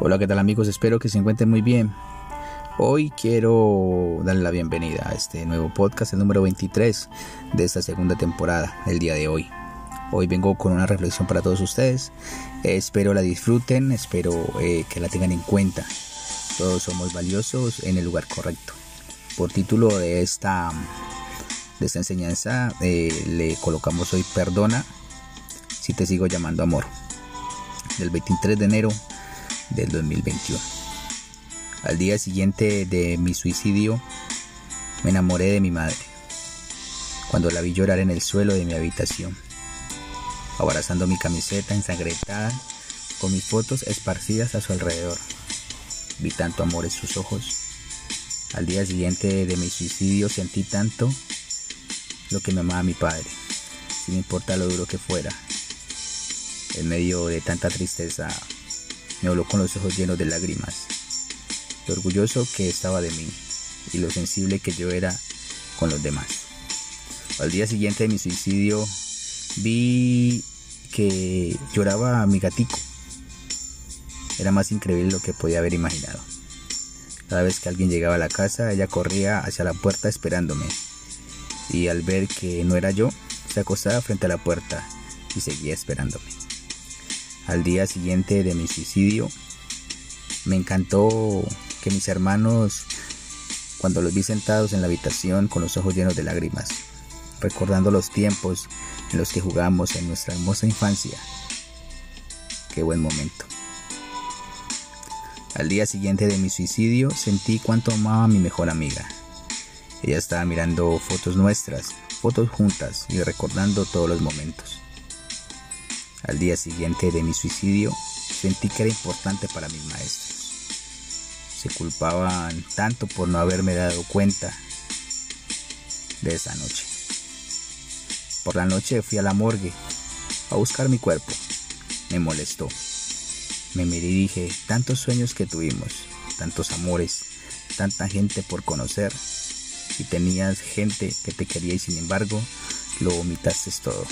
Hola, ¿qué tal amigos? Espero que se encuentren muy bien. Hoy quiero darle la bienvenida a este nuevo podcast, el número 23 de esta segunda temporada, el día de hoy. Hoy vengo con una reflexión para todos ustedes. espero la disfruten, espero eh, que la tengan en cuenta. Todos somos valiosos en el lugar correcto. Por título de esta, de esta enseñanza eh, le colocamos hoy Perdona si te sigo llamando amor. Del 23 de enero del 2021. Al día siguiente de mi suicidio me enamoré de mi madre. Cuando la vi llorar en el suelo de mi habitación abrazando mi camiseta ensangrentada con mis fotos esparcidas a su alrededor. Vi tanto amor en sus ojos. Al día siguiente de mi suicidio sentí tanto lo que me amaba mi padre, sin importar lo duro que fuera. En medio de tanta tristeza, me habló con los ojos llenos de lágrimas, lo orgulloso que estaba de mí y lo sensible que yo era con los demás. Al día siguiente de mi suicidio, vi que lloraba a mi gatico. Era más increíble lo que podía haber imaginado. Cada vez que alguien llegaba a la casa, ella corría hacia la puerta esperándome. Y al ver que no era yo, se acostaba frente a la puerta y seguía esperándome. Al día siguiente de mi suicidio, me encantó que mis hermanos, cuando los vi sentados en la habitación con los ojos llenos de lágrimas, recordando los tiempos en los que jugamos en nuestra hermosa infancia. Qué buen momento. Al día siguiente de mi suicidio sentí cuánto amaba a mi mejor amiga. Ella estaba mirando fotos nuestras, fotos juntas y recordando todos los momentos. Al día siguiente de mi suicidio sentí que era importante para mis maestros. Se culpaban tanto por no haberme dado cuenta de esa noche. Por la noche fui a la morgue a buscar mi cuerpo. Me molestó. Me miré y dije, tantos sueños que tuvimos, tantos amores, tanta gente por conocer. Y tenías gente que te quería y sin embargo lo vomitaste todo.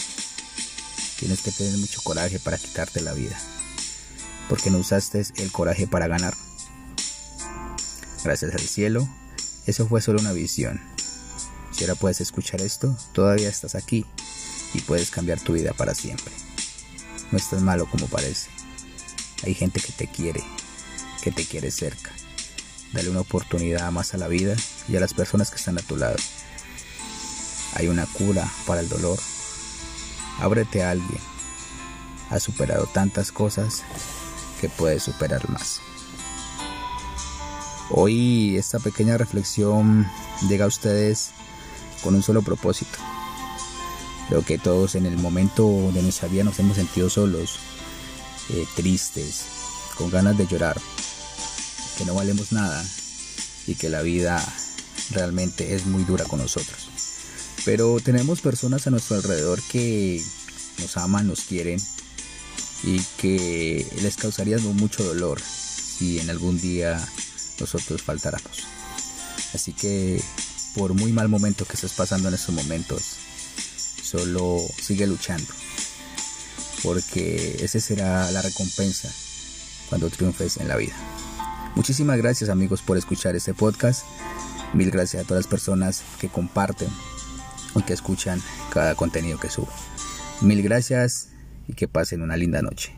Tienes que tener mucho coraje para quitarte la vida. Porque no usaste el coraje para ganar. Gracias al cielo, eso fue solo una visión. Si ahora puedes escuchar esto, todavía estás aquí y puedes cambiar tu vida para siempre. No es tan malo como parece. Hay gente que te quiere, que te quiere cerca. Dale una oportunidad más a la vida y a las personas que están a tu lado. Hay una cura para el dolor. Ábrete a alguien. Has superado tantas cosas que puedes superar más. Hoy esta pequeña reflexión llega a ustedes con un solo propósito Creo que todos en el momento de nuestra vida nos hemos sentido solos, eh, tristes, con ganas de llorar, que no valemos nada y que la vida realmente es muy dura con nosotros. Pero tenemos personas a nuestro alrededor que nos aman, nos quieren y que les causaría mucho dolor si en algún día nosotros faltáramos. Así que por muy mal momento que estés pasando en estos momentos, solo sigue luchando, porque esa será la recompensa cuando triunfes en la vida. Muchísimas gracias amigos por escuchar este podcast. Mil gracias a todas las personas que comparten que escuchan cada contenido que subo. Mil gracias y que pasen una linda noche.